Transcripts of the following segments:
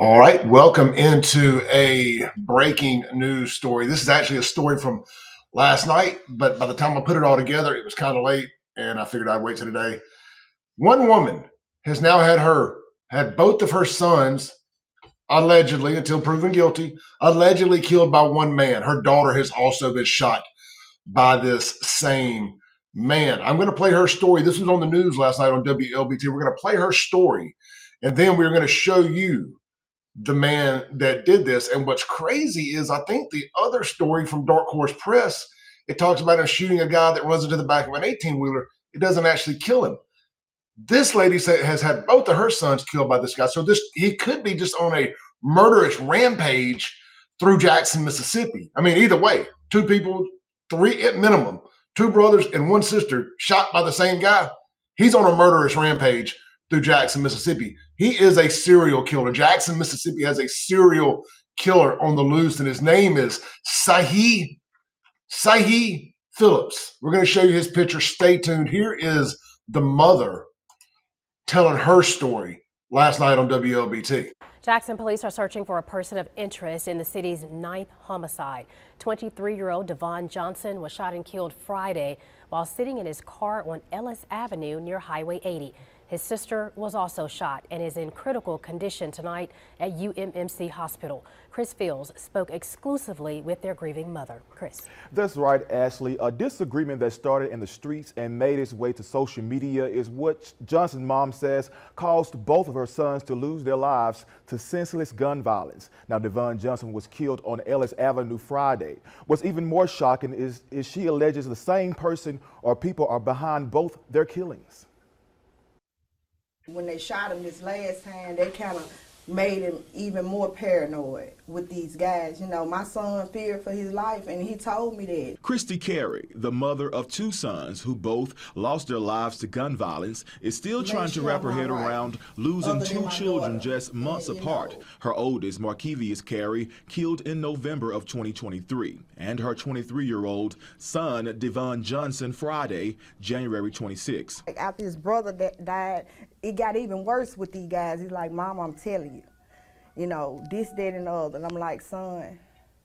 All right, welcome into a breaking news story. This is actually a story from last night, but by the time I put it all together, it was kind of late, and I figured I'd wait till today. One woman has now had her had both of her sons allegedly, until proven guilty, allegedly killed by one man. Her daughter has also been shot by this same man. I'm going to play her story. This was on the news last night on WLBT. We're going to play her story, and then we're going to show you the man that did this. And what's crazy is I think the other story from Dark Horse Press, it talks about him shooting a guy that runs into the back of an 18 wheeler. It doesn't actually kill him. This lady say, has had both of her sons killed by this guy. So this he could be just on a murderous rampage through Jackson, Mississippi. I mean, either way, two people, three at minimum, two brothers and one sister shot by the same guy. He's on a murderous rampage through Jackson, Mississippi. He is a serial killer. Jackson, Mississippi has a serial killer on the loose, and his name is Syhee Syhee Phillips. We're going to show you his picture. Stay tuned. Here is the mother telling her story last night on WLBT. Jackson police are searching for a person of interest in the city's ninth homicide. 23-year-old Devon Johnson was shot and killed Friday while sitting in his car on Ellis Avenue near Highway 80. His sister was also shot and is in critical condition tonight at UMMC Hospital. Chris Fields spoke exclusively with their grieving mother. Chris. That's right, Ashley. A disagreement that started in the streets and made its way to social media is what Johnson's mom says caused both of her sons to lose their lives to senseless gun violence. Now, Devon Johnson was killed on Ellis Avenue Friday. What's even more shocking is, is she alleges the same person or people are behind both their killings when they shot him this last time, they kind of made him even more paranoid with these guys. You know, my son feared for his life, and he told me that. Christy Carey, the mother of two sons who both lost their lives to gun violence, is still Make trying sure to wrap her head right. around losing two children daughter. just months and, apart. Know. Her oldest, Markevius Carey, killed in November of 2023, and her 23-year-old son, Devon Johnson, Friday, January 26. After his brother died, it got even worse with these guys. He's like, Mom, I'm telling you, you know, this, that, and the other. And I'm like, son,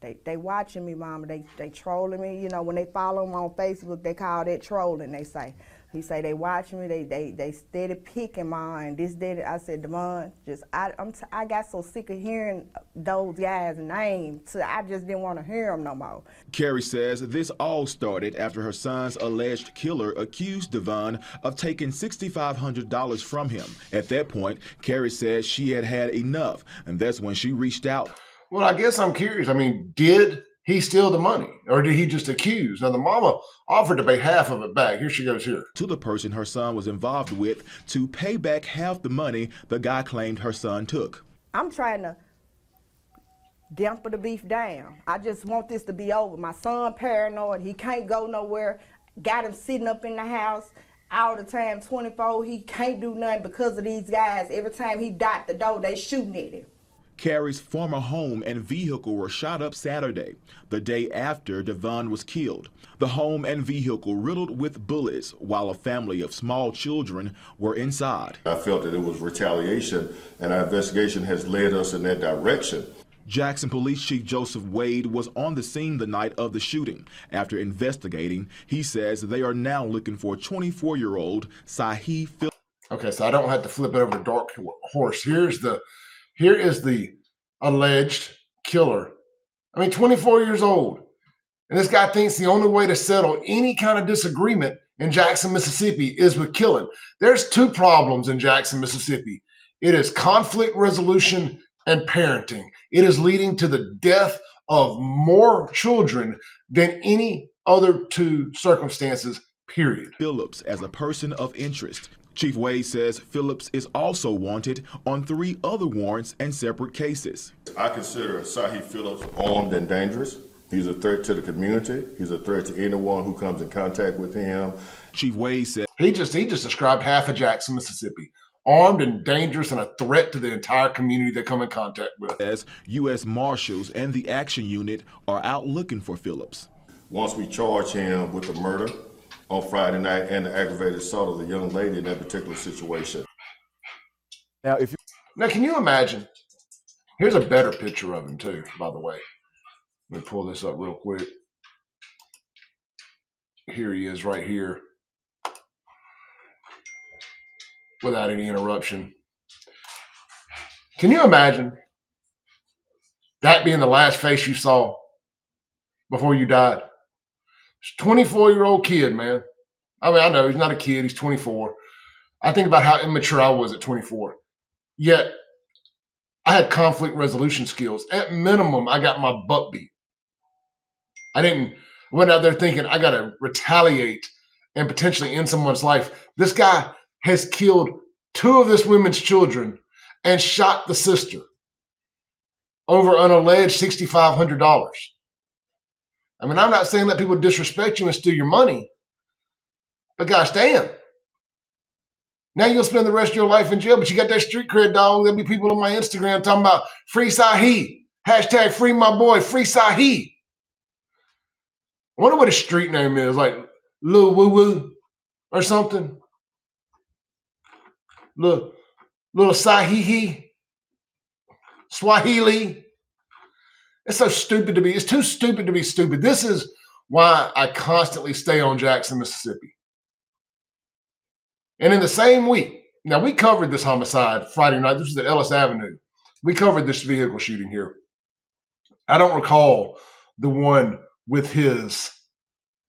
they they watching me, mama. They they trolling me. You know, when they follow me on Facebook, they call that trolling. They say, he say they watching me. They they they steady picking mine. This did. I said, Demond, just I I'm t- I got so sick of hearing those guys' names. So I just didn't want to hear them no more. Carey says this all started after her son's alleged killer accused Devon of taking $6,500 from him. At that point, Carey says she had had enough, and that's when she reached out. Well, I guess I'm curious. I mean, did he steal the money or did he just accuse? Now, the mama offered to pay half of it back. Here she goes here. To the person her son was involved with to pay back half the money the guy claimed her son took. I'm trying to damper the beef down. I just want this to be over. My son paranoid. He can't go nowhere. Got him sitting up in the house all the time, 24. He can't do nothing because of these guys. Every time he dot the door, they shooting at him. Carey's former home and vehicle were shot up Saturday, the day after Devon was killed. The home and vehicle riddled with bullets while a family of small children were inside. I felt that it was retaliation, and our investigation has led us in that direction. Jackson Police Chief Joseph Wade was on the scene the night of the shooting. After investigating, he says they are now looking for 24 year old Syhee Phil. Okay, so I don't have to flip it over to Dark Horse. Here's the here is the alleged killer. I mean, 24 years old. And this guy thinks the only way to settle any kind of disagreement in Jackson, Mississippi is with killing. There's two problems in Jackson, Mississippi it is conflict resolution and parenting. It is leading to the death of more children than any other two circumstances, period. Phillips as a person of interest Chief Wade says Phillips is also wanted on three other warrants and separate cases. I consider Syhee Phillips armed and dangerous. He's a threat to the community. He's a threat to anyone who comes in contact with him. Chief Wade said he just he just described half of Jackson, Mississippi. Armed and dangerous and a threat to the entire community they come in contact with. As U.S. Marshals and the Action Unit are out looking for Phillips. Once we charge him with the murder, on Friday night and the aggravated assault of the young lady in that particular situation. Now, if you now, can you imagine Here's a better picture of him too, by the way. Let me pull this up real quick. Here he is right here. Without any interruption. Can you imagine that being the last face you saw before you died? 24 year old kid, man. I mean, I know he's not a kid, he's 24. I think about how immature I was at 24. Yet I had conflict resolution skills. At minimum, I got my butt beat. I didn't went out there thinking I gotta retaliate and potentially end someone's life. This guy has killed two of this woman's children and shot the sister over an alleged $6,500. I mean, I'm not saying that people disrespect you and steal your money, but gosh damn. Now you'll spend the rest of your life in jail, but you got that street cred, dog. There'll be people on my Instagram talking about free Syhee. Hashtag free my boy, free Syhee. I wonder what his street name is, like Lil Woo Woo or something. Little, little Sahihi. Swahili. It's so stupid to be. It's too stupid to be stupid. This is why I constantly stay on Jackson, Mississippi. And in the same week, now we covered this homicide Friday night. This was at Ellis Avenue. We covered this vehicle shooting here. I don't recall the one with his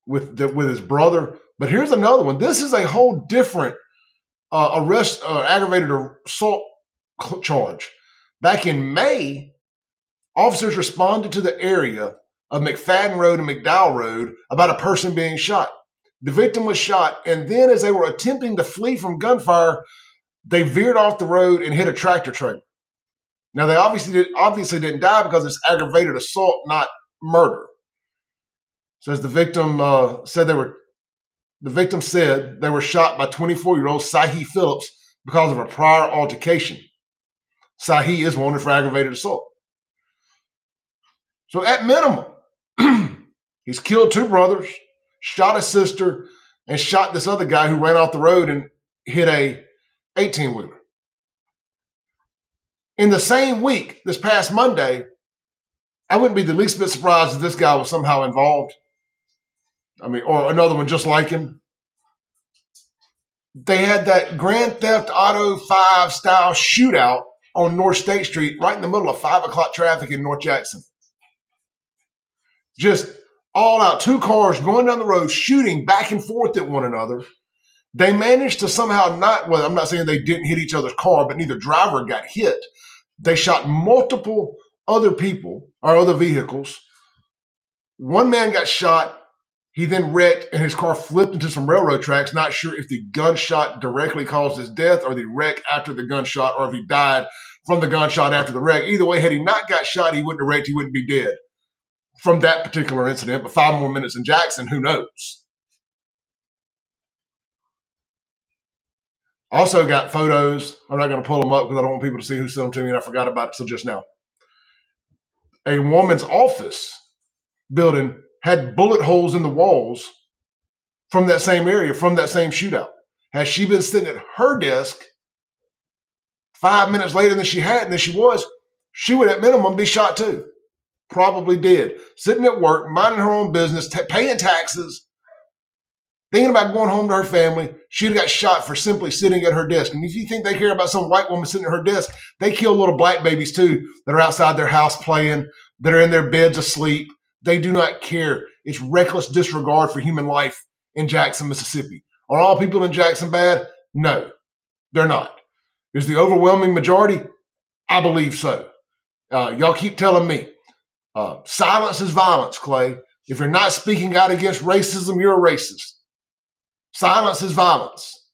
with the, with his brother, but here's another one. This is a whole different uh, arrest, uh, aggravated assault charge. Back in May, officers responded to the area of McFadden Road and McDowell Road about a person being shot. The victim was shot, and then as they were attempting to flee from gunfire, they veered off the road and hit a tractor trailer. Now they obviously did, obviously didn't die because it's aggravated assault, not murder. Says the victim uh, said they were. The victim said they were shot by 24-year-old Syhee Phillips because of a prior altercation. Syhee is wanted for aggravated assault. So at minimum, he's killed two brothers, shot a sister, and shot this other guy who ran off the road and hit a 18 wheeler. In the same week, this past Monday, I wouldn't be the least bit surprised if this guy was somehow involved. I mean, or another one just like him. They had that Grand Theft Auto 5 style shootout on North State Street, right in the middle of five o'clock traffic in North Jackson. Just all out, two cars going down the road, shooting back and forth at one another. They managed to somehow not, well, I'm not saying they didn't hit each other's car, but neither driver got hit. They shot multiple other people or other vehicles. One man got shot. He then wrecked and his car flipped into some railroad tracks. Not sure if the gunshot directly caused his death or the wreck after the gunshot or if he died from the gunshot after the wreck. Either way, had he not got shot, he wouldn't have wrecked. He wouldn't be dead from that particular incident, but five more minutes in Jackson, who knows? Also got photos. I'm not going to pull them up because I don't want people to see who sent them to me, and I forgot about it till just now. A woman's office building had bullet holes in the walls from that same area, from that same shootout. Had she been sitting at her desk five minutes later than she had, than she was, she would at minimum be shot too probably did. Sitting at work, minding her own business, t- paying taxes, thinking about going home to her family. She'd got shot for simply sitting at her desk. And if you think they care about some white woman sitting at her desk, they kill little black babies too that are outside their house playing, that are in their beds asleep. They do not care. It's reckless disregard for human life in Jackson, Mississippi. Are all people in Jackson bad? No, they're not. Is the overwhelming majority? I believe so. Uh, y'all keep telling me uh, silence is violence, Clay. If you're not speaking out against racism, you're a racist. Silence is violence.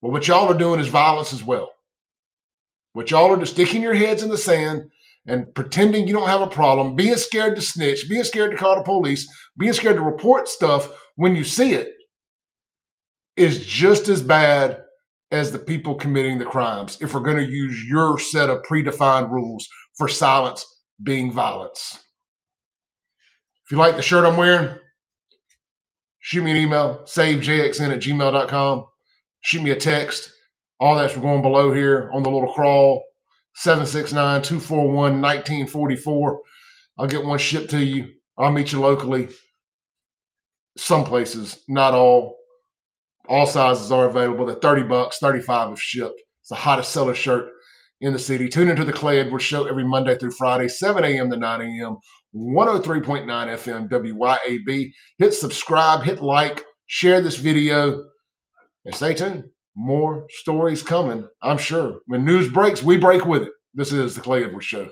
Well, what y'all are doing is violence as well. What y'all are just sticking your heads in the sand and pretending you don't have a problem, being scared to snitch, being scared to call the police, being scared to report stuff when you see it is just as bad as the people committing the crimes if we're going to use your set of predefined rules for silence being violence. If you like the shirt I'm wearing, shoot me an email, savejxn at gmail.com. Shoot me a text. All that's going below here on the little crawl. 769 241 1944. I'll get one shipped to you. I'll meet you locally. Some places, not all. All sizes are available. They're 30 bucks, 35 if shipped. It's the hottest seller shirt in the city. Tune into the Clay Edwards Show every Monday through Friday, 7 a.m. to 9 a.m. 103.9 FM WYAB. Hit subscribe, hit like, share this video, and stay tuned. More stories coming, I'm sure. When news breaks, we break with it. This is the Clay Edwards Show.